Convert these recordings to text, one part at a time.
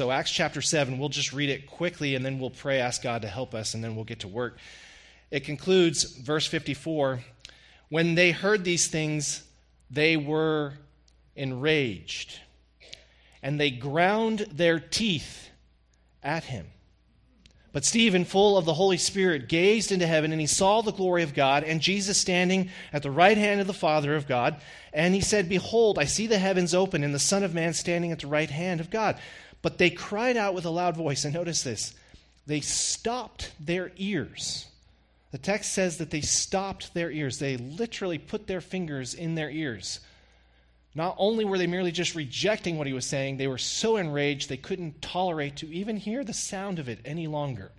So, Acts chapter 7, we'll just read it quickly and then we'll pray, ask God to help us, and then we'll get to work. It concludes, verse 54 When they heard these things, they were enraged, and they ground their teeth at him. But Stephen, full of the Holy Spirit, gazed into heaven, and he saw the glory of God, and Jesus standing at the right hand of the Father of God. And he said, Behold, I see the heavens open, and the Son of Man standing at the right hand of God. But they cried out with a loud voice, and notice this they stopped their ears. The text says that they stopped their ears. They literally put their fingers in their ears. Not only were they merely just rejecting what he was saying, they were so enraged they couldn't tolerate to even hear the sound of it any longer.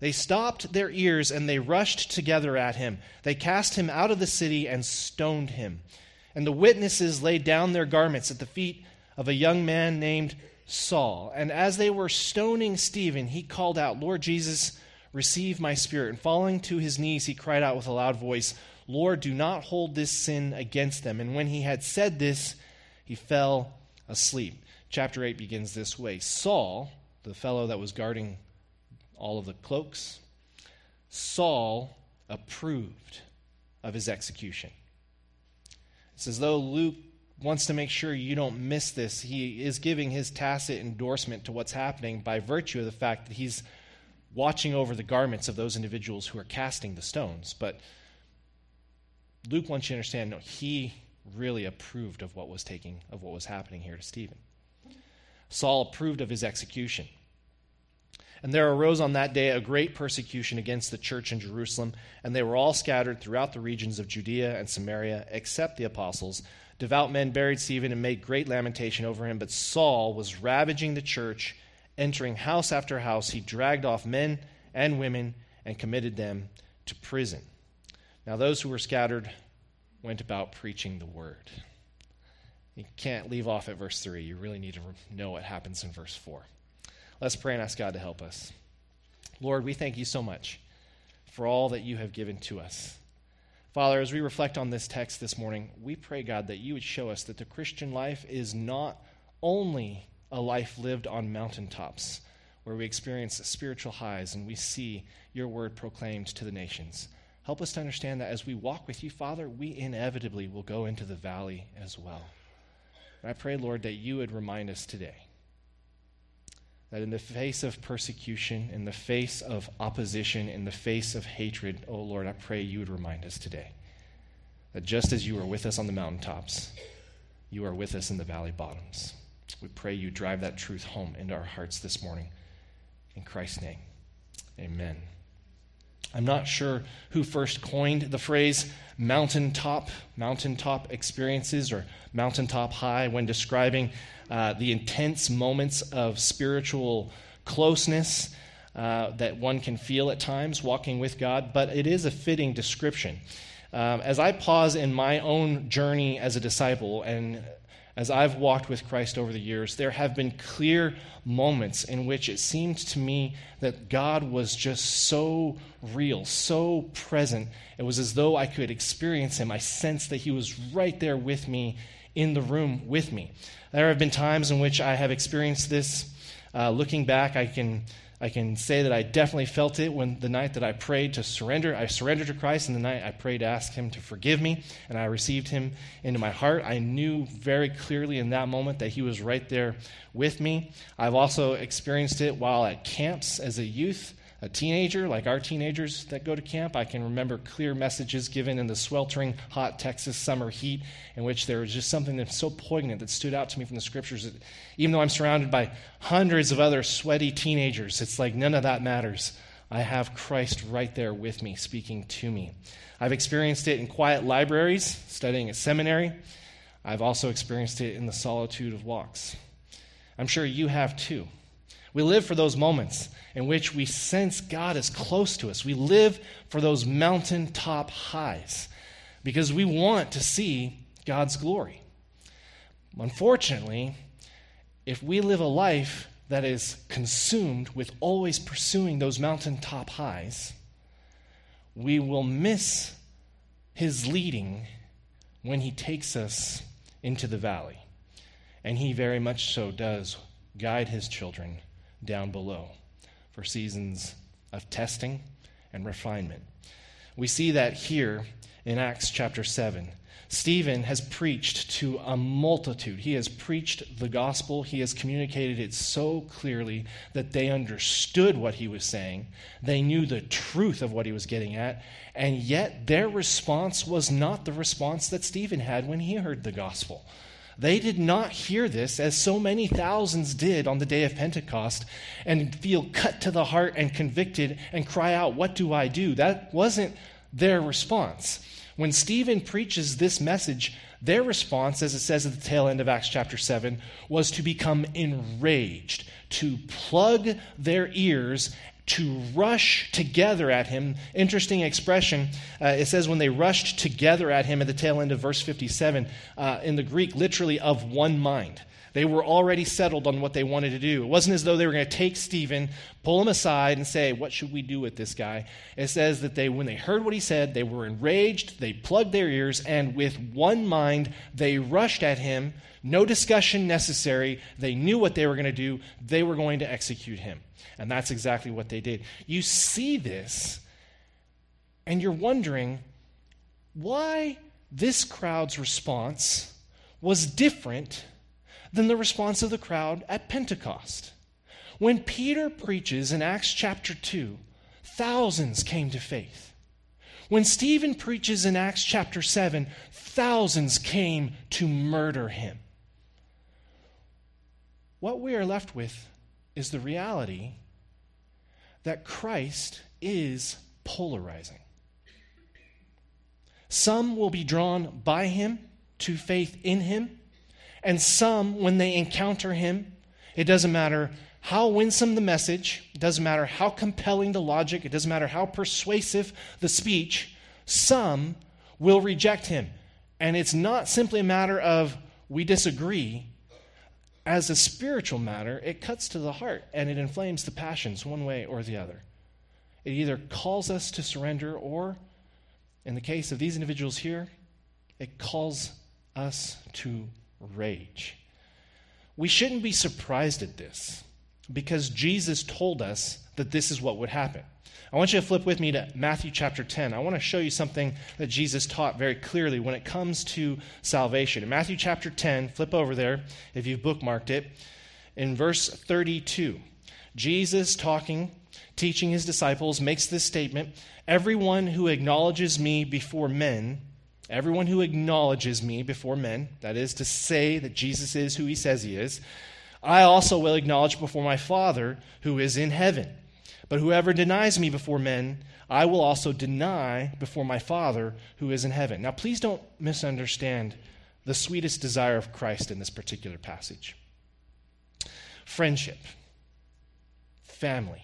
They stopped their ears and they rushed together at him. They cast him out of the city and stoned him. And the witnesses laid down their garments at the feet of a young man named Saul. And as they were stoning Stephen, he called out, Lord Jesus, receive my spirit. And falling to his knees, he cried out with a loud voice, Lord, do not hold this sin against them. And when he had said this, he fell asleep. Chapter 8 begins this way Saul, the fellow that was guarding all of the cloaks, Saul approved of his execution. It's as though Luke wants to make sure you don't miss this. He is giving his tacit endorsement to what's happening by virtue of the fact that he's watching over the garments of those individuals who are casting the stones. But Luke wants you to understand, no, he really approved of what was taking, of what was happening here to Stephen. Saul approved of his execution. And there arose on that day a great persecution against the church in Jerusalem, and they were all scattered throughout the regions of Judea and Samaria, except the apostles. Devout men buried Stephen and made great lamentation over him, but Saul was ravaging the church, entering house after house. He dragged off men and women and committed them to prison. Now, those who were scattered went about preaching the word. You can't leave off at verse 3. You really need to know what happens in verse 4. Let's pray and ask God to help us. Lord, we thank you so much for all that you have given to us. Father, as we reflect on this text this morning, we pray, God, that you would show us that the Christian life is not only a life lived on mountaintops where we experience spiritual highs and we see your word proclaimed to the nations Help us to understand that as we walk with you, Father, we inevitably will go into the valley as well. And I pray, Lord, that you would remind us today that in the face of persecution, in the face of opposition, in the face of hatred, oh Lord, I pray you would remind us today that just as you were with us on the mountaintops, you are with us in the valley bottoms. We pray you drive that truth home into our hearts this morning. In Christ's name, amen. I'm not sure who first coined the phrase mountaintop, mountaintop experiences or mountaintop high when describing uh, the intense moments of spiritual closeness uh, that one can feel at times walking with God, but it is a fitting description. Um, as I pause in my own journey as a disciple and as I've walked with Christ over the years, there have been clear moments in which it seemed to me that God was just so real, so present. It was as though I could experience Him. I sensed that He was right there with me, in the room with me. There have been times in which I have experienced this. Uh, looking back, I can I can say that I definitely felt it when the night that I prayed to surrender. I surrendered to Christ, and the night I prayed to ask Him to forgive me, and I received Him into my heart. I knew very clearly in that moment that He was right there with me. I've also experienced it while at camps as a youth a teenager, like our teenagers that go to camp, I can remember clear messages given in the sweltering hot Texas summer heat, in which there was just something that's so poignant that stood out to me from the scriptures that even though I'm surrounded by hundreds of other sweaty teenagers, it's like none of that matters. I have Christ right there with me, speaking to me. I've experienced it in quiet libraries, studying at seminary. I've also experienced it in the solitude of walks. I'm sure you have too. We live for those moments in which we sense God is close to us. We live for those mountaintop highs because we want to see God's glory. Unfortunately, if we live a life that is consumed with always pursuing those mountaintop highs, we will miss his leading when he takes us into the valley. And he very much so does guide his children down below for seasons of testing and refinement. We see that here in Acts chapter 7. Stephen has preached to a multitude. He has preached the gospel. He has communicated it so clearly that they understood what he was saying. They knew the truth of what he was getting at. And yet, their response was not the response that Stephen had when he heard the gospel. They did not hear this, as so many thousands did on the day of Pentecost, and feel cut to the heart and convicted and cry out, What do I do? That wasn't their response. When Stephen preaches this message, their response, as it says at the tail end of Acts chapter 7, was to become enraged, to plug their ears to rush together at him. Interesting expression. Uh, it says when they rushed together at him at the tail end of verse 57, uh, in the Greek, literally of one mind. They were already settled on what they wanted to do. It wasn't as though they were going to take Stephen, pull him aside, and say, What should we do with this guy? It says that they, when they heard what he said, they were enraged, they plugged their ears, and with one mind, they rushed at him. No discussion necessary. They knew what they were going to do. They were going to execute him. And that's exactly what they did. You see this, and you're wondering why this crowd's response was different than the response of the crowd at Pentecost. When Peter preaches in Acts chapter 2, thousands came to faith. When Stephen preaches in Acts chapter 7, thousands came to murder him. What we are left with is the reality that Christ is polarizing. Some will be drawn by him to faith in him, and some, when they encounter him, it doesn't matter how winsome the message, it doesn't matter how compelling the logic, it doesn't matter how persuasive the speech, some will reject him. And it's not simply a matter of we disagree. As a spiritual matter, it cuts to the heart and it inflames the passions one way or the other. It either calls us to surrender, or, in the case of these individuals here, it calls us to rage. We shouldn't be surprised at this because Jesus told us that this is what would happen. I want you to flip with me to Matthew chapter 10. I want to show you something that Jesus taught very clearly when it comes to salvation. In Matthew chapter 10, flip over there if you've bookmarked it. In verse 32, Jesus talking, teaching his disciples, makes this statement Everyone who acknowledges me before men, Everyone who acknowledges me before men, that is to say that Jesus is who he says he is, I also will acknowledge before my Father who is in heaven. But whoever denies me before men, I will also deny before my Father who is in heaven. Now, please don't misunderstand the sweetest desire of Christ in this particular passage friendship, family.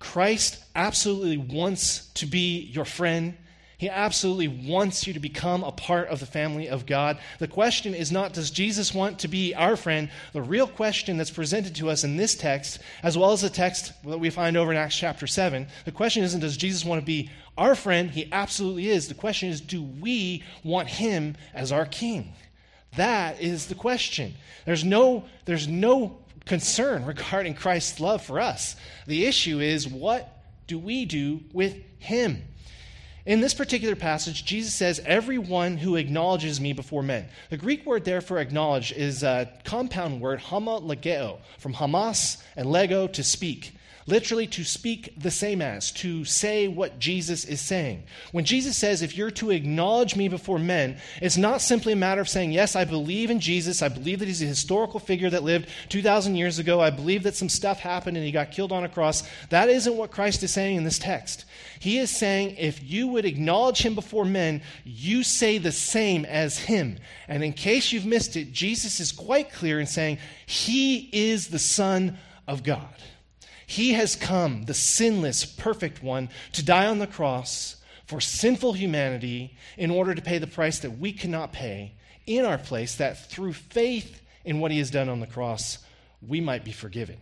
Christ absolutely wants to be your friend. He absolutely wants you to become a part of the family of God. The question is not, does Jesus want to be our friend? The real question that's presented to us in this text, as well as the text that we find over in Acts chapter 7, the question isn't, does Jesus want to be our friend? He absolutely is. The question is, do we want him as our king? That is the question. There's no, there's no concern regarding Christ's love for us. The issue is, what do we do with him? In this particular passage, Jesus says, Everyone who acknowledges me before men. The Greek word there for acknowledge is a compound word, homologeo, from homos and lego, to speak literally to speak the same as, to say what Jesus is saying. When Jesus says, if you're to acknowledge me before men, it's not simply a matter of saying, yes, I believe in Jesus. I believe that he's a historical figure that lived 2,000 years ago. I believe that some stuff happened and he got killed on a cross. That isn't what Christ is saying in this text. He is saying, if you would acknowledge him before men, you say the same as him. And in case you've missed it, Jesus is quite clear in saying, he is the Son of God. He has come, the sinless, perfect one, to die on the cross for sinful humanity in order to pay the price that we cannot pay in our place, that through faith in what he has done on the cross, we might be forgiven.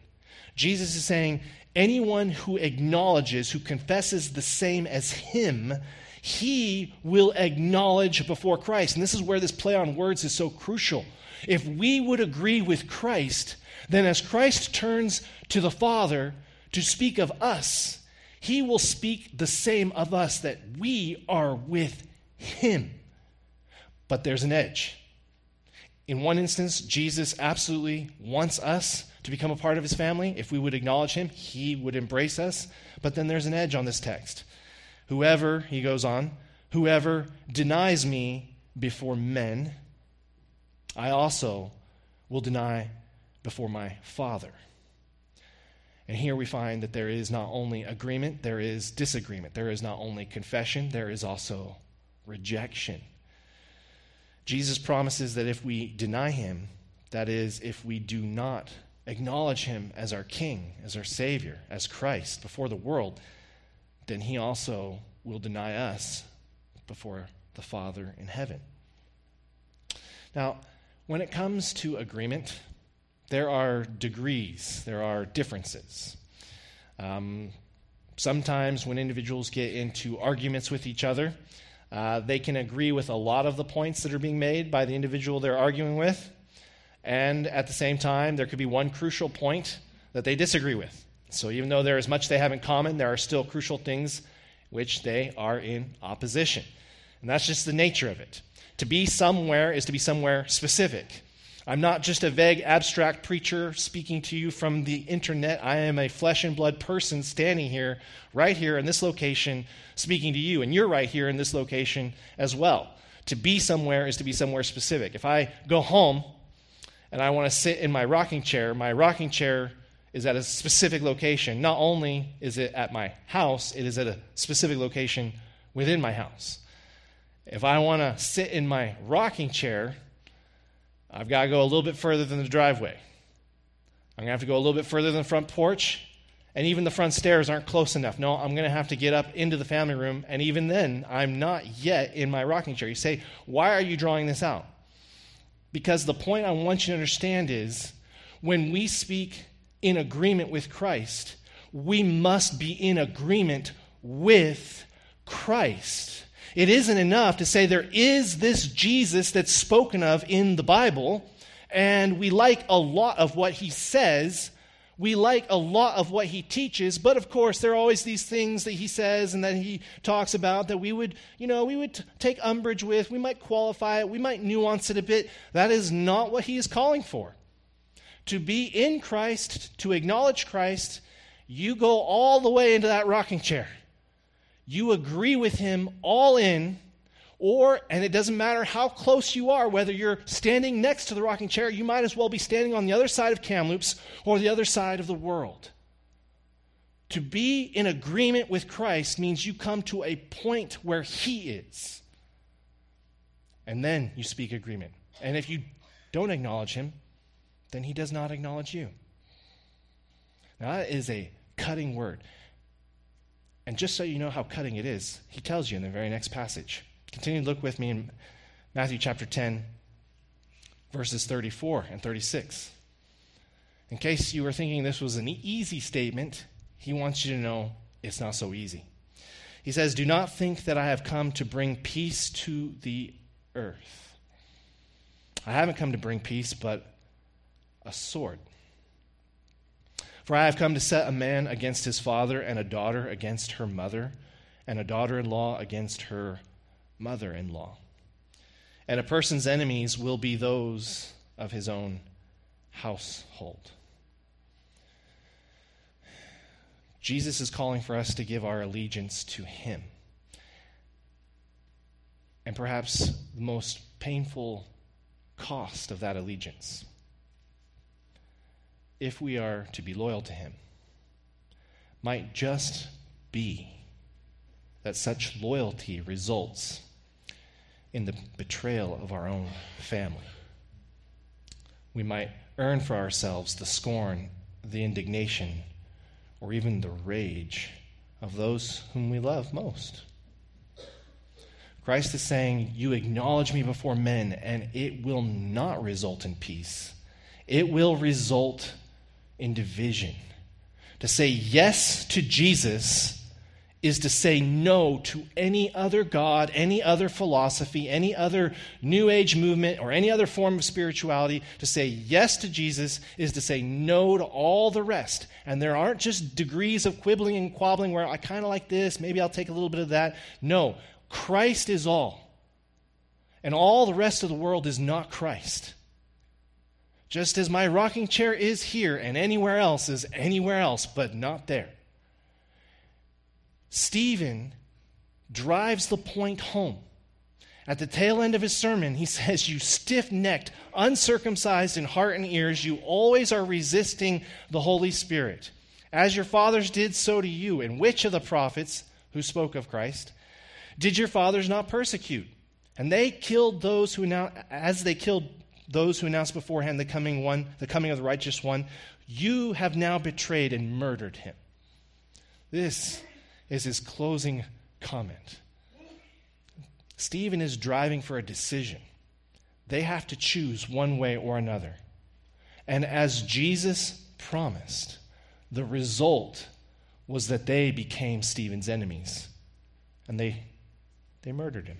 Jesus is saying, anyone who acknowledges, who confesses the same as him, he will acknowledge before Christ. And this is where this play on words is so crucial. If we would agree with Christ, then as Christ turns to the Father to speak of us, he will speak the same of us that we are with him. But there's an edge. In one instance, Jesus absolutely wants us to become a part of his family. If we would acknowledge him, he would embrace us. But then there's an edge on this text. Whoever, he goes on, whoever denies me before men, I also will deny before my Father. And here we find that there is not only agreement, there is disagreement. There is not only confession, there is also rejection. Jesus promises that if we deny him, that is, if we do not acknowledge him as our King, as our Savior, as Christ before the world, then he also will deny us before the Father in heaven. Now, when it comes to agreement, there are degrees, there are differences. Um, sometimes when individuals get into arguments with each other, uh, they can agree with a lot of the points that are being made by the individual they're arguing with. And at the same time, there could be one crucial point that they disagree with. So even though there is much they have in common, there are still crucial things which they are in opposition. And that's just the nature of it. To be somewhere is to be somewhere specific. I'm not just a vague, abstract preacher speaking to you from the internet. I am a flesh and blood person standing here, right here in this location, speaking to you. And you're right here in this location as well. To be somewhere is to be somewhere specific. If I go home and I want to sit in my rocking chair, my rocking chair is at a specific location. Not only is it at my house, it is at a specific location within my house. If I want to sit in my rocking chair, I've got to go a little bit further than the driveway. I'm going to have to go a little bit further than the front porch, and even the front stairs aren't close enough. No, I'm going to have to get up into the family room, and even then, I'm not yet in my rocking chair. You say, why are you drawing this out? Because the point I want you to understand is when we speak in agreement with Christ, we must be in agreement with Christ. It isn't enough to say there is this Jesus that's spoken of in the Bible, and we like a lot of what he says. We like a lot of what he teaches, but of course, there are always these things that he says and that he talks about that we would, you know, we would take umbrage with. We might qualify it, we might nuance it a bit. That is not what he is calling for. To be in Christ, to acknowledge Christ, you go all the way into that rocking chair you agree with him all in, or, and it doesn't matter how close you are, whether you're standing next to the rocking chair, you might as well be standing on the other side of Kamloops or the other side of the world. To be in agreement with Christ means you come to a point where He is. And then you speak agreement. And if you don't acknowledge Him, then He does not acknowledge you. Now, that is a cutting word. And just so you know how cutting it is, he tells you in the very next passage. Continue to look with me in Matthew chapter 10, verses 34 and 36. In case you were thinking this was an easy statement, he wants you to know it's not so easy. He says, Do not think that I have come to bring peace to the earth. I haven't come to bring peace, but a sword. For I have come to set a man against his father, and a daughter against her mother, and a daughter in law against her mother in law. And a person's enemies will be those of his own household. Jesus is calling for us to give our allegiance to him. And perhaps the most painful cost of that allegiance if we are to be loyal to Him, might just be that such loyalty results in the betrayal of our own family. We might earn for ourselves the scorn, the indignation, or even the rage of those whom we love most. Christ is saying, You acknowledge me before men, and it will not result in peace. It will result in division. To say yes to Jesus is to say no to any other God, any other philosophy, any other New Age movement, or any other form of spirituality. To say yes to Jesus is to say no to all the rest. And there aren't just degrees of quibbling and quabbling where I kind of like this, maybe I'll take a little bit of that. No, Christ is all. And all the rest of the world is not Christ. Just as my rocking chair is here and anywhere else is anywhere else, but not there. Stephen drives the point home. At the tail end of his sermon, he says, You stiff necked, uncircumcised in heart and ears, you always are resisting the Holy Spirit. As your fathers did, so do you. And which of the prophets who spoke of Christ did your fathers not persecute? And they killed those who now, as they killed those who announced beforehand the coming one, the coming of the righteous one, you have now betrayed and murdered him. This is his closing comment. Stephen is driving for a decision. They have to choose one way or another. And as Jesus promised, the result was that they became Stephen's enemies and they, they murdered him.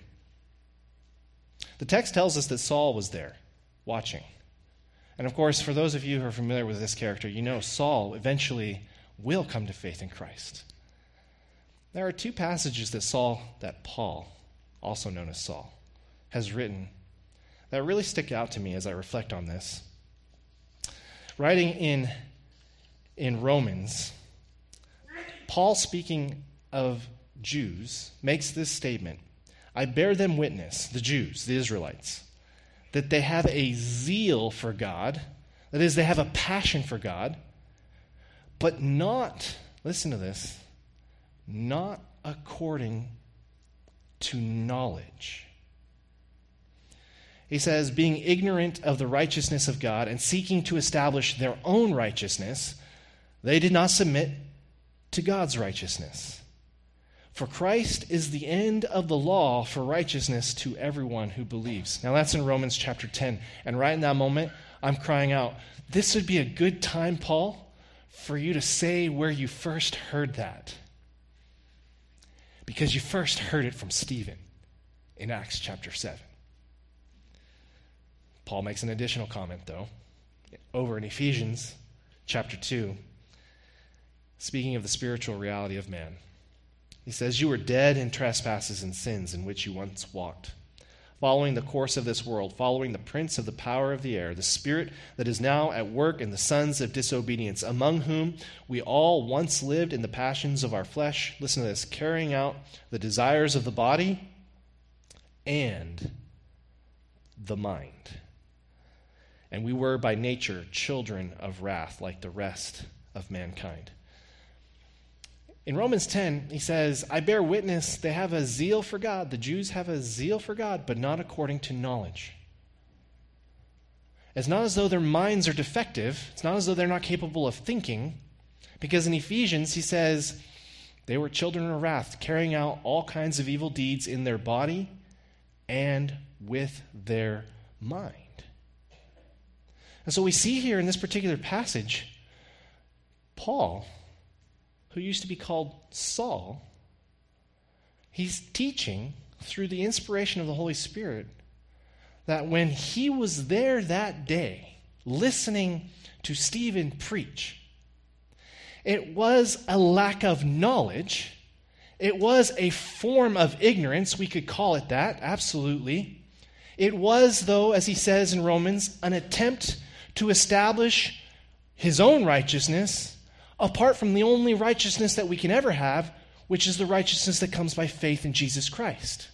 The text tells us that Saul was there watching. And of course, for those of you who are familiar with this character, you know Saul eventually will come to faith in Christ. There are two passages that Saul, that Paul, also known as Saul, has written that really stick out to me as I reflect on this. Writing in, in Romans, Paul, speaking of Jews, makes this statement I bear them witness, the Jews, the Israelites, that they have a zeal for God, that is, they have a passion for God, but not, listen to this, not according to knowledge. He says, being ignorant of the righteousness of God and seeking to establish their own righteousness, they did not submit to God's righteousness. For Christ is the end of the law for righteousness to everyone who believes. Now that's in Romans chapter 10. And right in that moment, I'm crying out, This would be a good time, Paul, for you to say where you first heard that because you first heard it from Stephen in Acts chapter 7. Paul makes an additional comment, though, over in Ephesians chapter 2, speaking of the spiritual reality of man. He says, You were dead in trespasses and sins in which you once walked following the course of this world, following the prince of the power of the air, the spirit that is now at work in the sons of disobedience, among whom we all once lived in the passions of our flesh. Listen to this carrying out the desires of the body and the mind. And we were by nature children of wrath, like the rest of mankind. In Romans 10, he says, I bear witness they have a zeal for God. The Jews have a zeal for God, but not according to knowledge. It's not as though their minds are defective, it's not as though they're not capable of thinking, because in Ephesians, he says, they were children of wrath, carrying out all kinds of evil deeds in their body and with their mind. And so we see here in this particular passage, Paul who used to be called Saul, he's teaching through the inspiration of the Holy Spirit that when he was there that day, listening to Stephen preach, it was a lack of knowledge. It was a form of ignorance. We could call it that, absolutely. It was, though, as he says in Romans, an attempt to establish his own righteousness apart from the only righteousness that we can ever have, which is the righteousness that comes by faith in Jesus Christ.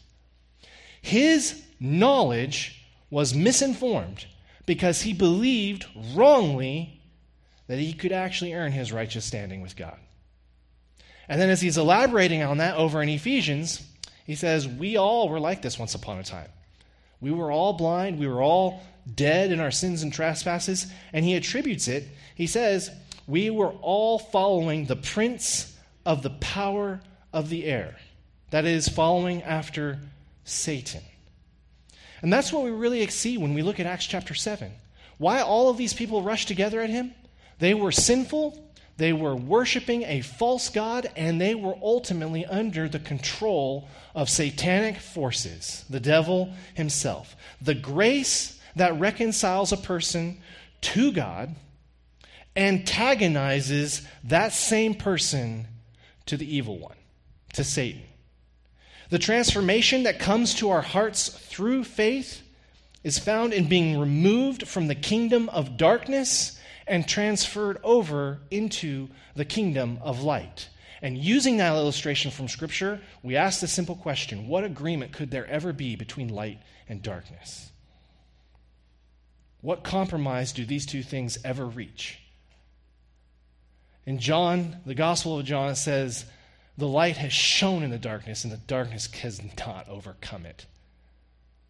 His knowledge was misinformed because he believed wrongly that he could actually earn his righteous standing with God. And then, as he's elaborating on that over in Ephesians, he says, We all were like this once upon a time. We were all blind. We were all dead in our sins and trespasses. And he attributes it. He says, we were all following the prince of the power of the air. That is, following after Satan. And that's what we really see when we look at Acts chapter 7. Why all of these people rushed together at him? They were sinful, They were worshiping a false God, and they were ultimately under the control of satanic forces, the devil himself. The grace that reconciles a person to God antagonizes that same person to the evil one, to Satan. The transformation that comes to our hearts through faith is found in being removed from the kingdom of darkness and transferred over into the kingdom of light. And using that illustration from Scripture, we ask the simple question what agreement could there ever be between light and darkness? What compromise do these two things ever reach? In John, the Gospel of John, it says, The light has shone in the darkness, and the darkness has not overcome it.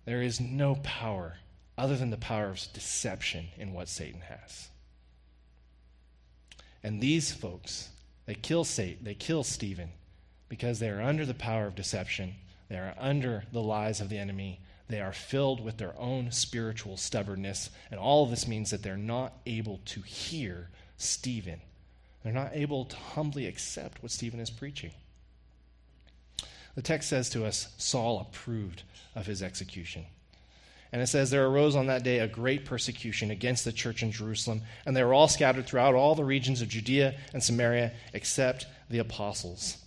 There is no power other than the power of deception in what Satan has. And these folks, they kill Satan, they kill Stephen because they are under the power of deception. They are under the lies of the enemy. They are filled with their own spiritual stubbornness. And all of this means that they're not able to hear Stephen. They're not able to humbly accept what Stephen is preaching. The text says to us Saul approved of his execution. And it says, There arose on that day a great persecution against the church in Jerusalem, and they were all scattered throughout all the regions of Judea and Samaria, except the apostles.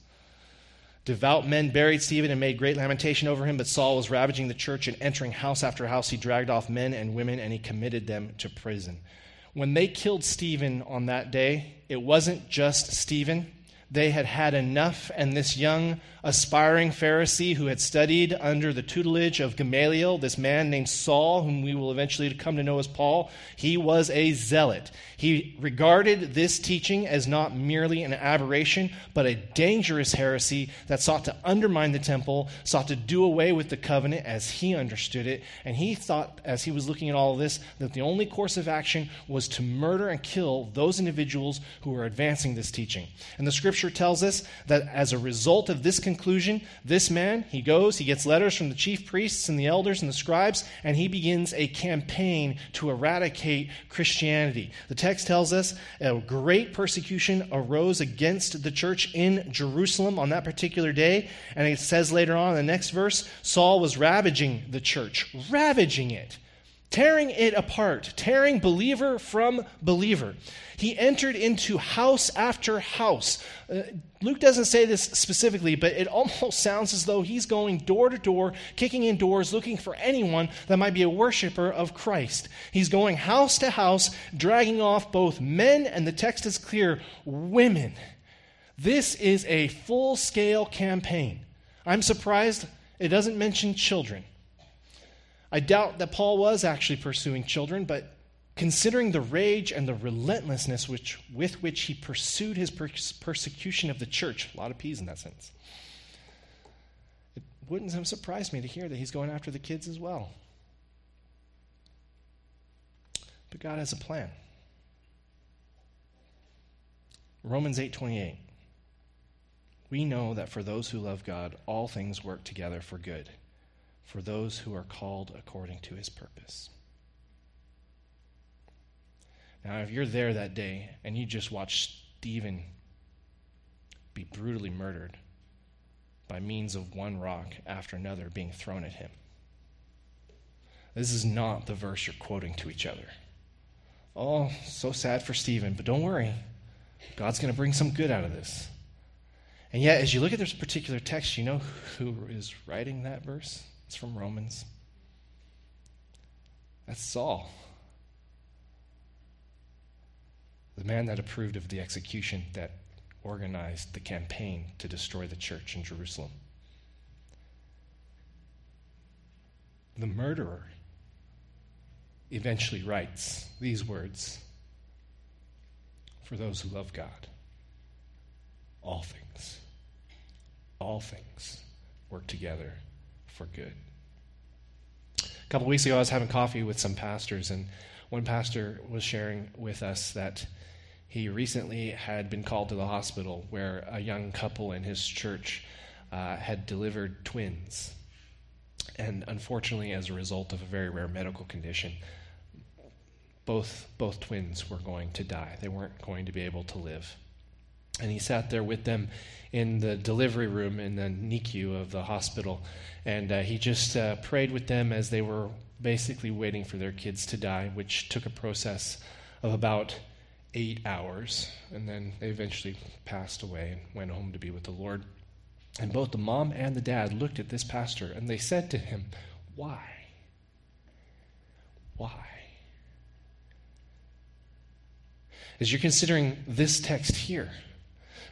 Devout men buried Stephen and made great lamentation over him, but Saul was ravaging the church and entering house after house. He dragged off men and women, and he committed them to prison. When they killed Stephen on that day, it wasn't just Stephen. They had had enough, and this young aspiring Pharisee who had studied under the tutelage of Gamaliel, this man named Saul, whom we will eventually come to know as Paul, he was a zealot. He regarded this teaching as not merely an aberration, but a dangerous heresy that sought to undermine the temple, sought to do away with the covenant as he understood it. And he thought, as he was looking at all of this, that the only course of action was to murder and kill those individuals who were advancing this teaching. And the scripture tells us that as a result of this conclusion, this man, he goes, he gets letters from the chief priests and the elders and the scribes, and he begins a campaign to eradicate Christianity. The text tells us a great persecution arose against the church in Jerusalem on that particular day. And it says later on in the next verse Saul was ravaging the church, ravaging it tearing it apart, tearing believer from believer. He entered into house after house. Uh, Luke doesn't say this specifically, but it almost sounds as though he's going door to door, kicking in doors, looking for anyone that might be a worshiper of Christ. He's going house to house, dragging off both men, and the text is clear women. This is a full scale campaign. I'm surprised it doesn't mention children. I doubt that Paul was actually pursuing children, but considering the rage and the relentlessness which, with which he pursued his per- persecution of the church, a lot of P's in that sentence, it wouldn't have surprised me to hear that he's going after the kids as well. But God has a plan. Romans 8:28 We know that for those who love God all things work together for good for those who are called according to his purpose. Now, if you're there that day and you just watched Stephen be brutally murdered by means of one rock after another being thrown at him, this is not the verse you're quoting to each other. Oh, so sad for Stephen, but don't worry. God's going to bring some good out of this. And yet, as you look at this particular text, you know who is writing that verse? It's from Romans. That's Saul, the man that approved of the execution that organized the campaign to destroy the church in Jerusalem. The murderer eventually writes these words for those who love God. All things, all things work together for good. A couple weeks ago, I was having coffee with some pastors, and one pastor was sharing with us that he recently had been called to the hospital where a young couple in his church uh, had delivered twins. And unfortunately, as a result of a very rare medical condition, both, both twins were going to die. They weren't going to be able to live And he sat there with them in the delivery room in the NICU of the hospital. And uh, he just uh, prayed with them as they were basically waiting for their kids to die, which took a process of about eight hours. And then they eventually passed away and went home to be with the Lord. And both the mom and the dad looked at this pastor and they said to him, Why? Why? As you're considering this text here,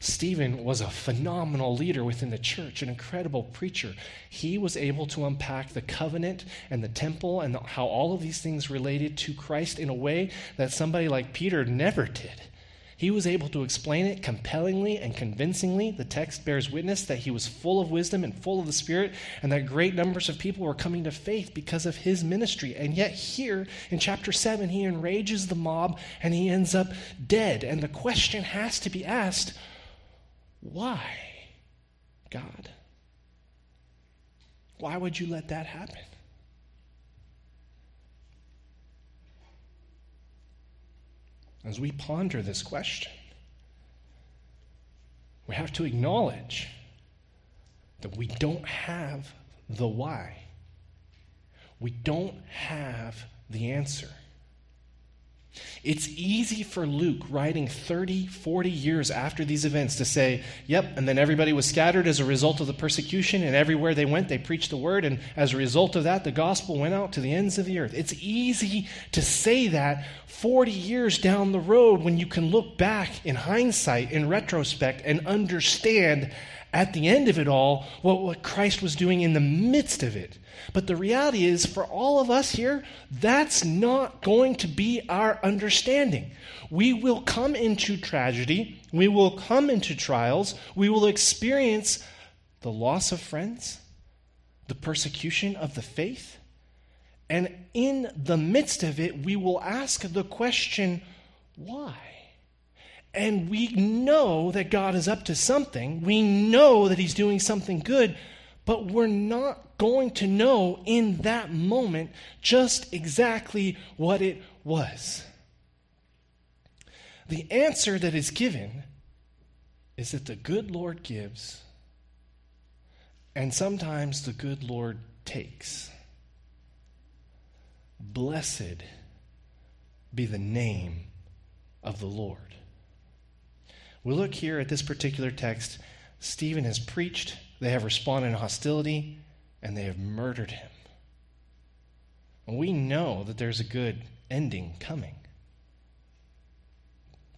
Stephen was a phenomenal leader within the church, an incredible preacher. He was able to unpack the covenant and the temple and how all of these things related to Christ in a way that somebody like Peter never did. He was able to explain it compellingly and convincingly. The text bears witness that he was full of wisdom and full of the Spirit, and that great numbers of people were coming to faith because of his ministry. And yet, here in chapter 7, he enrages the mob and he ends up dead. And the question has to be asked why, God? Why would you let that happen? As we ponder this question, we have to acknowledge that we don't have the why. We don't have the answer. It's easy for Luke, writing 30, 40 years after these events, to say, yep, and then everybody was scattered as a result of the persecution, and everywhere they went, they preached the word, and as a result of that, the gospel went out to the ends of the earth. It's easy to say that 40 years down the road when you can look back in hindsight, in retrospect, and understand at the end of it all what, what Christ was doing in the midst of it. But the reality is, for all of us here, that's not going to be our understanding. We will come into tragedy, we will come into trials, we will experience the loss of friends, the persecution of the faith, and in the midst of it, we will ask the question, why? And we know that God is up to something. We know that He's doing something good, but we're not going to know in that moment just exactly what it was. The answer that is given is that the good Lord gives, and sometimes the good Lord takes. Blessed be the name of the Lord. We look here at this particular text. Stephen has preached, they have responded in hostility, and they have murdered him. We know that there's a good ending coming.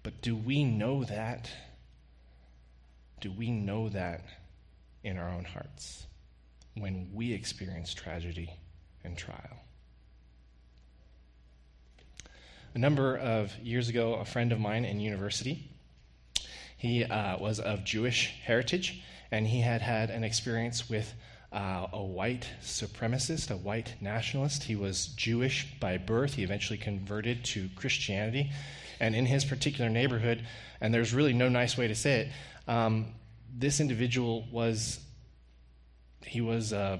But do we know that? Do we know that in our own hearts when we experience tragedy and trial? A number of years ago, a friend of mine in university he uh, was of Jewish heritage, and he had had an experience with uh, a white supremacist, a white nationalist. He was Jewish by birth. He eventually converted to Christianity. And in his particular neighborhood, and there's really no nice way to say it, um, this individual was, he was uh,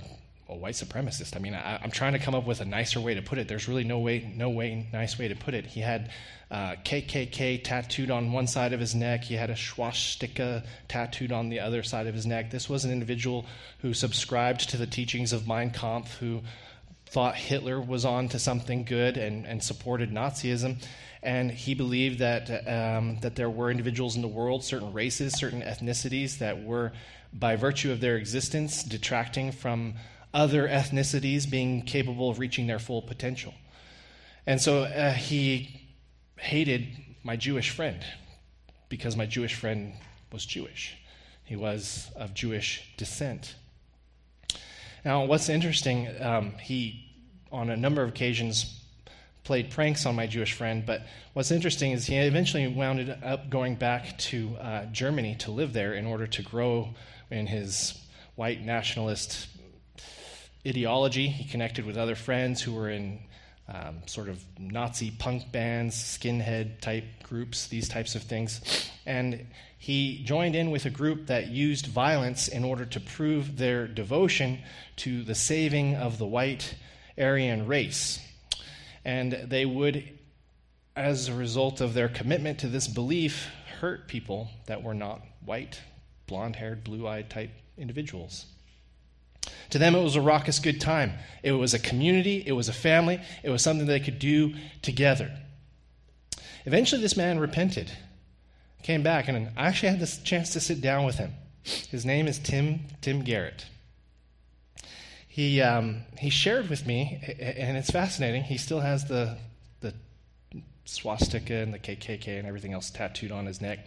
a white supremacist. I mean, I, am trying to come up with a nicer way to put it. There's really no way, no way, nice way to put it. He had uh, KKK tattooed on one side of his neck. He had a swastika tattooed on the other side of his neck. This was an individual who subscribed to the teachings of Mein Kampf, who thought Hitler was on to something good and, and supported Nazism. And he believed that, um, that there were individuals in the world, certain races, certain ethnicities, that were, by virtue of their existence, detracting from other ethnicities being capable of reaching their full potential. And so uh, he hated my Jewish friend because my Jewish friend was Jewish. He was of Jewish descent. Now, what's interesting, um, he, on a number of occasions, played pranks on my Jewish friend, but what's interesting is he eventually wound up going back to uh, Germany to live there in order to grow in his white nationalist ideology. He connected with other friends who were in um, sort of Nazi punk bands, skinhead type groups, these types of things. And he joined in with a group that used violence in order to prove their devotion to the saving of the white Aryan race. And they would, as a result of their commitment to this belief, hurt people that were not white, blonde haired, blue eyed type individuals. To them, it was a raucous good time. It was a community, it was a family, it was something they could do together. Eventually, this man repented, came back, and I actually had the chance to sit down with him. His name is Tim, Tim Garrett. He, um, he shared with me, and it's fascinating, he still has the, the swastika and the KKK and everything else tattooed on his neck.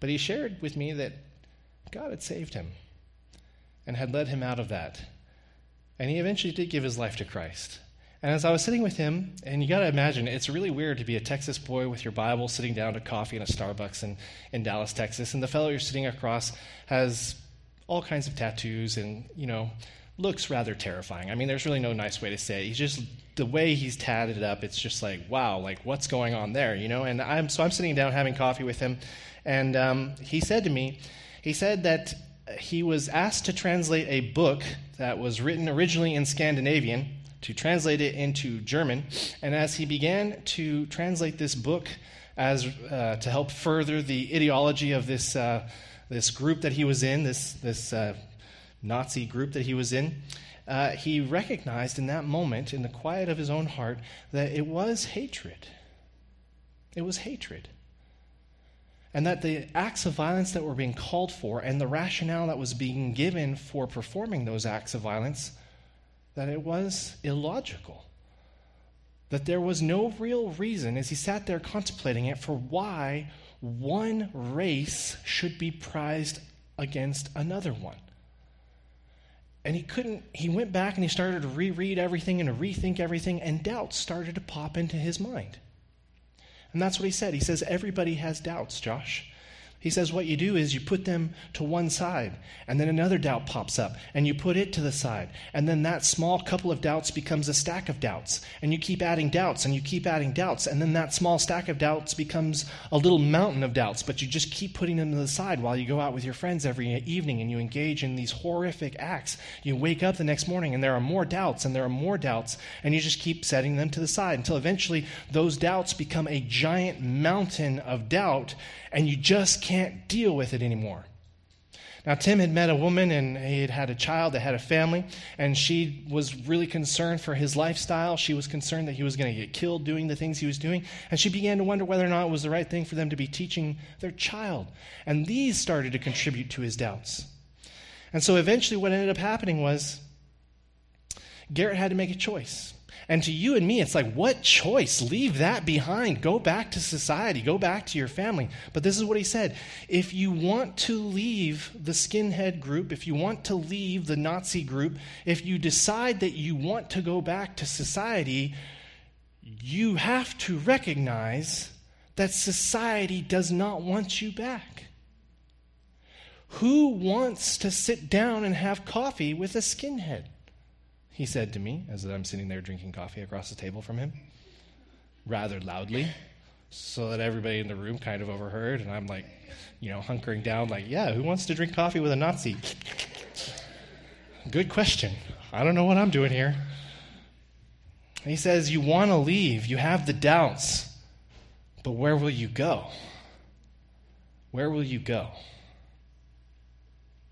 But he shared with me that God had saved him and had led him out of that. And he eventually did give his life to Christ. And as I was sitting with him, and you got to imagine, it's really weird to be a Texas boy with your Bible sitting down to coffee in a Starbucks in, in Dallas, Texas, and the fellow you're sitting across has all kinds of tattoos and, you know, looks rather terrifying. I mean, there's really no nice way to say it. He's just, the way he's tatted up, it's just like, wow, like what's going on there, you know? And I'm, so I'm sitting down having coffee with him, and um, he said to me, he said that he was asked to translate a book that was written originally in Scandinavian to translate it into German. And as he began to translate this book as uh, to help further the ideology of this, uh, this group that he was in, this, this uh, Nazi group that he was in, uh, he recognized in that moment, in the quiet of his own heart, that it was hatred. It was hatred. And that the acts of violence that were being called for and the rationale that was being given for performing those acts of violence that it was illogical. That there was no real reason, as he sat there contemplating it, for why one race should be prized against another one. And he couldn't, he went back and he started to reread everything and to rethink everything, and doubts started to pop into his mind. And that's what he said. He says, Everybody has doubts, Josh. He says what you do is you put them to one side, and then another doubt pops up, and you put it to the side. And then that small couple of doubts becomes a stack of doubts. And you keep adding doubts, and you keep adding doubts. And then that small stack of doubts becomes a little mountain of doubts, but you just keep putting them to the side while you go out with your friends every evening and you engage in these horrific acts. You wake up the next morning, and there are more doubts, and there are more doubts, and you just keep setting them to the side until eventually those doubts become a giant mountain of doubt and you just can't deal with it anymore. Now, Tim had met a woman and he had had a child that had a family, and she was really concerned for his lifestyle. She was concerned that he was going to get killed doing the things he was doing, and she began to wonder whether or not it was the right thing for them to be teaching their child. And these started to contribute to his doubts. And so eventually, what ended up happening was Garrett had to make a choice. And to you and me, it's like, what choice? Leave that behind. Go back to society. Go back to your family. But this is what he said if you want to leave the skinhead group, if you want to leave the Nazi group, if you decide that you want to go back to society, you have to recognize that society does not want you back. Who wants to sit down and have coffee with a skinhead? He said to me as I'm sitting there drinking coffee across the table from him, rather loudly, so that everybody in the room kind of overheard. And I'm like, you know, hunkering down, like, yeah, who wants to drink coffee with a Nazi? Good question. I don't know what I'm doing here. He says, You want to leave, you have the doubts, but where will you go? Where will you go?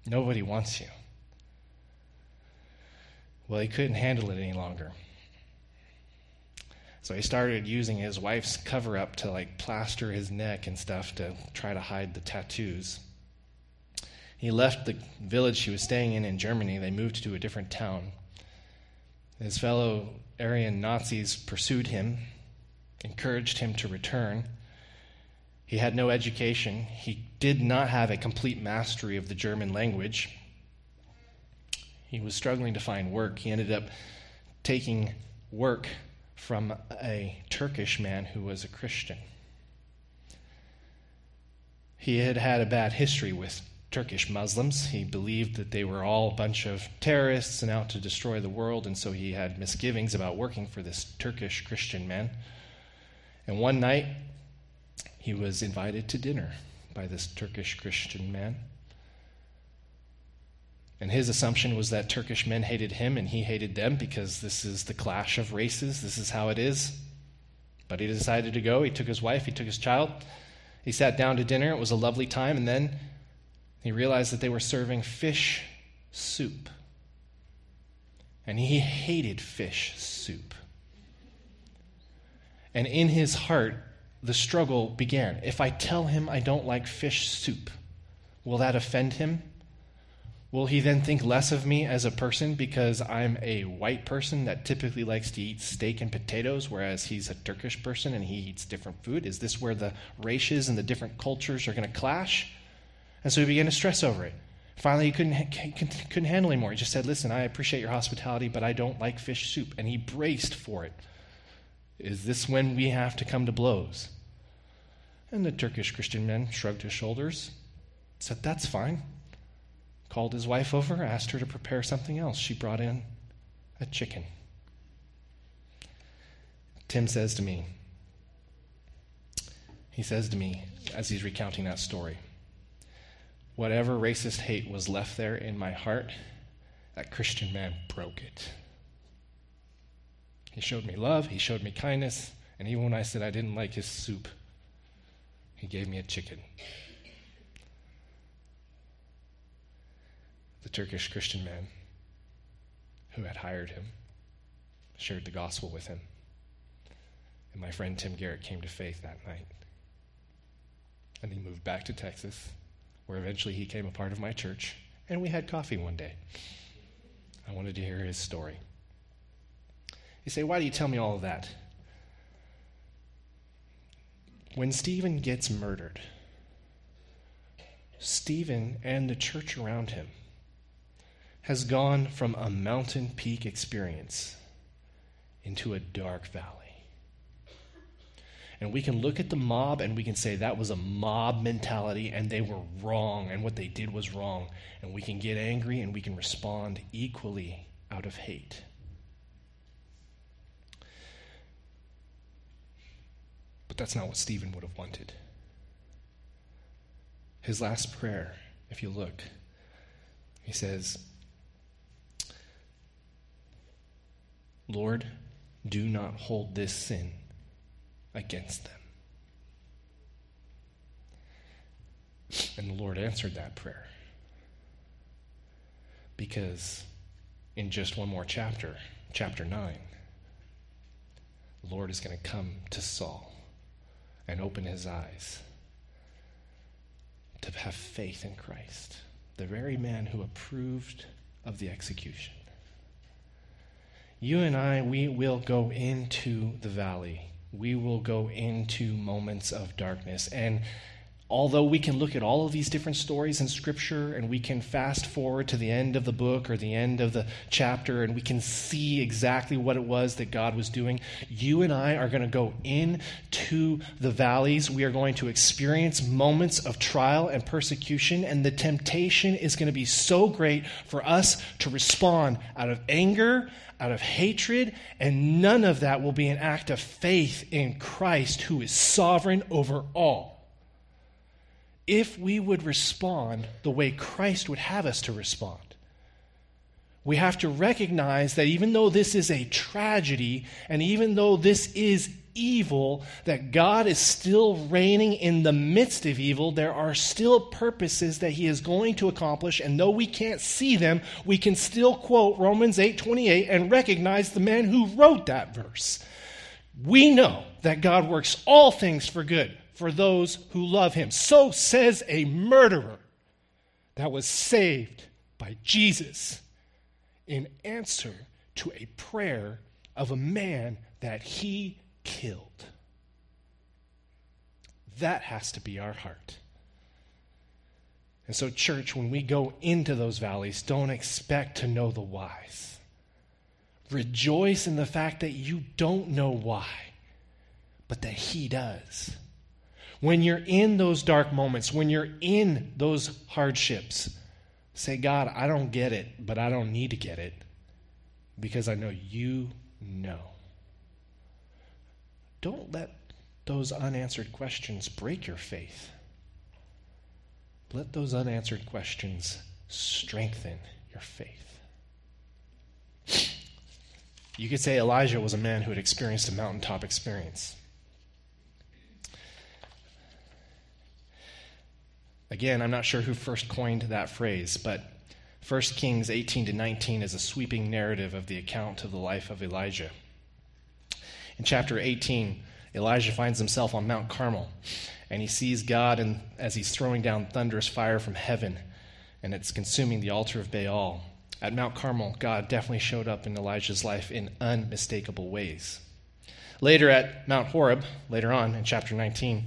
Nobody wants you. Well, he couldn't handle it any longer. So he started using his wife's cover up to like plaster his neck and stuff to try to hide the tattoos. He left the village he was staying in in Germany. They moved to a different town. His fellow Aryan Nazis pursued him, encouraged him to return. He had no education. He did not have a complete mastery of the German language. He was struggling to find work. He ended up taking work from a Turkish man who was a Christian. He had had a bad history with Turkish Muslims. He believed that they were all a bunch of terrorists and out to destroy the world, and so he had misgivings about working for this Turkish Christian man. And one night, he was invited to dinner by this Turkish Christian man. And his assumption was that Turkish men hated him and he hated them because this is the clash of races. This is how it is. But he decided to go. He took his wife, he took his child, He sat down to dinner. It was a lovely time. And then he realized that they were serving fish soup. And he hated fish soup. And in his heart, the struggle began. If I tell him I don't like fish soup, will that offend him? Will he then think less of me as a person because I'm a white person that typically likes to eat steak and potatoes, whereas he's a Turkish person and he eats different food? Is this where the races and the different cultures are going to clash? And so he began to stress over it. Finally, he couldn't, couldn't handle anymore. He just said, Listen, I appreciate your hospitality, but I don't like fish soup. And he braced for it. Is this when we have to come to blows? And the Turkish Christian man shrugged his shoulders, said, That's fine. Called his wife over, asked her to prepare something else. She brought in a chicken. Tim says to me, he says to me as he's recounting that story, whatever racist hate was left there in my heart, that Christian man broke it. He showed me love, he showed me kindness, and even when I said I didn't like his soup, he gave me a chicken. The Turkish Christian man who had hired him shared the gospel with him. And my friend Tim Garrett came to faith that night. And he moved back to Texas, where eventually he became a part of my church, and we had coffee one day. I wanted to hear his story. You say, why do you tell me all of that? When Stephen gets murdered, Stephen and the church around him has gone from a mountain peak experience into a dark valley. And we can look at the mob and we can say that was a mob mentality and they were wrong and what they did was wrong. And we can get angry and we can respond equally out of hate. But that's not what Stephen would have wanted. His last prayer, if you look, he says, Lord, do not hold this sin against them. And the Lord answered that prayer. Because in just one more chapter, chapter 9, the Lord is going to come to Saul and open his eyes to have faith in Christ, the very man who approved of the execution you and I, we will go into the valley. We will go into moments of darkness. And although we can look at all of these different stories in Scripture and we can fast forward to the end of the book or the end of the chapter and we can see exactly what it was that God was doing, you and I are going to go into the valleys. We are going to experience moments of trial and persecution, and the temptation is going to be so great for us to respond out of anger, out of hatred, and none of that will be an act of faith in Christ who is sovereign over all. If we would respond the way Christ would have us to respond, we have to recognize that even though this is a tragedy, and even though this is evil, that God is still reigning in the midst of evil. There are still purposes that he is going to accomplish, and though we can't see them, we can still quote Romans 8:28 and recognize the man who wrote that verse. We know that God works all things for good for those who love him. So says a murderer that was saved by Jesus in answer to a prayer of a man that he killed. That has to be our heart. And so, church, when we go into those valleys, don't expect to know the whys. Rejoice in the fact that you don't know why, but that He does. When you're in those dark moments, when you're in those hardships, say, God, I don't get it, but I don't need to get it because I know you know. Don't let those unanswered questions break your faith. Let those unanswered questions strengthen your faith. You could say Elijah was a man who had experienced a mountaintop experience. Again, I'm not sure who first coined that phrase, but 1 Kings 18 to 19 is a sweeping narrative of the account of the life of Elijah. In chapter 18, Elijah finds himself on Mount Carmel, and he sees God and, as he's throwing down thunderous fire from heaven, and it's consuming the altar of Baal. At Mount Carmel, God definitely showed up in Elijah's life in unmistakable ways. Later at Mount Horeb, later on in chapter 19,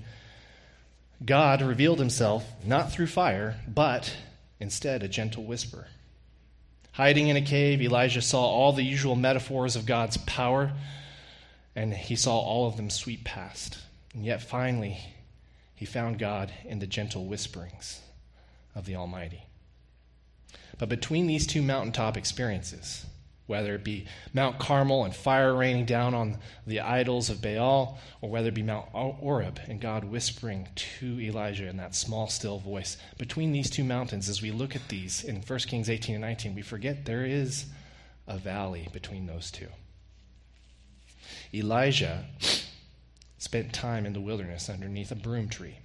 God revealed himself not through fire, but instead a gentle whisper. Hiding in a cave, Elijah saw all the usual metaphors of God's power, and he saw all of them sweep past. And yet finally, he found God in the gentle whisperings of the Almighty. But between these two mountaintop experiences, whether it be Mount Carmel and fire raining down on the idols of Baal, or whether it be Mount Horeb and God whispering to Elijah in that small, still voice. Between these two mountains, as we look at these in 1 Kings 18 and 19, we forget there is a valley between those two. Elijah spent time in the wilderness underneath a broom tree.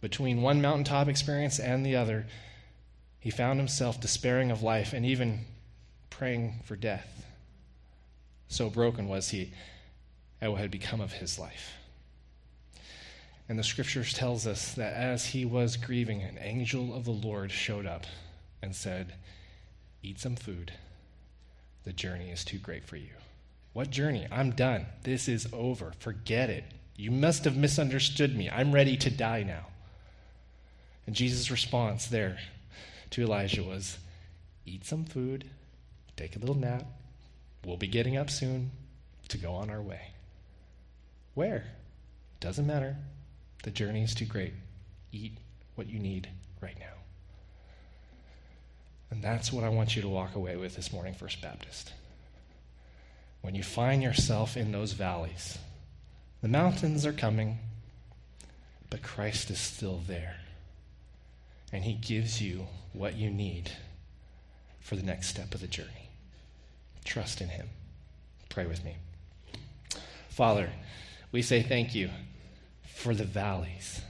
Between one mountaintop experience and the other, he found himself despairing of life and even praying for death. So broken was he at what had become of his life. And the scriptures tells us that as he was grieving, an angel of the Lord showed up and said, Eat some food. The journey is too great for you. What journey? I'm done. This is over. Forget it. You must have misunderstood me. I'm ready to die now. And Jesus' response there to Elijah was, Eat some food take a little nap. We'll be getting up soon to go on our way. Where? Doesn't matter. The journey is too great. Eat what you need right now. And that's what I want you to walk away with this morning, First Baptist. When you find yourself in those valleys, the mountains are coming, but Christ is still there. And he gives you what you need for the next step of the journey. Trust in Him. Pray with me. Father, we say thank you for the valleys.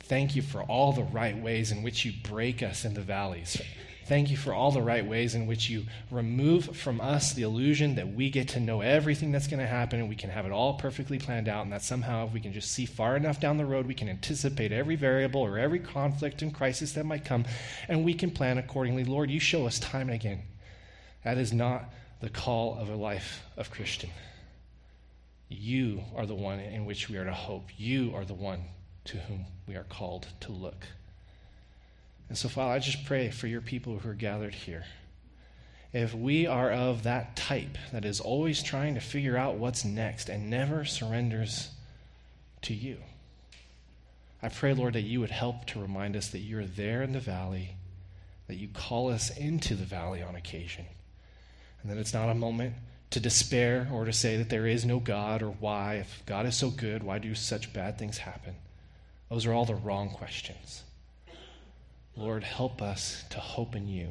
Thank you for all the right ways in which you break us in the valleys. Thank you for all the right ways in which you remove from us the illusion that we get to know everything that's going to happen and we can have it all perfectly planned out, and that somehow, if we can just see far enough down the road, we can anticipate every variable or every conflict and crisis that might come, and we can plan accordingly. Lord, you show us time and again that is not the call of a life of Christian. You are the one in which we are to hope. You are the one to whom we are called to look. And so, Father, I just pray for your people who are gathered here. If we are of that type that is always trying to figure out what's next and never surrenders to you, I pray, Lord, that you would help to remind us that you're there in the valley, that you call us into the valley on occasion and that it's not a moment to despair or to say that there is no God or why. If God is so good, why do such bad things happen? Those are all the wrong questions. Lord, help us to hope in you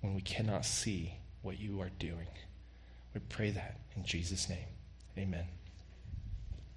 when we cannot see what you are doing. We pray that in Jesus' name. Amen.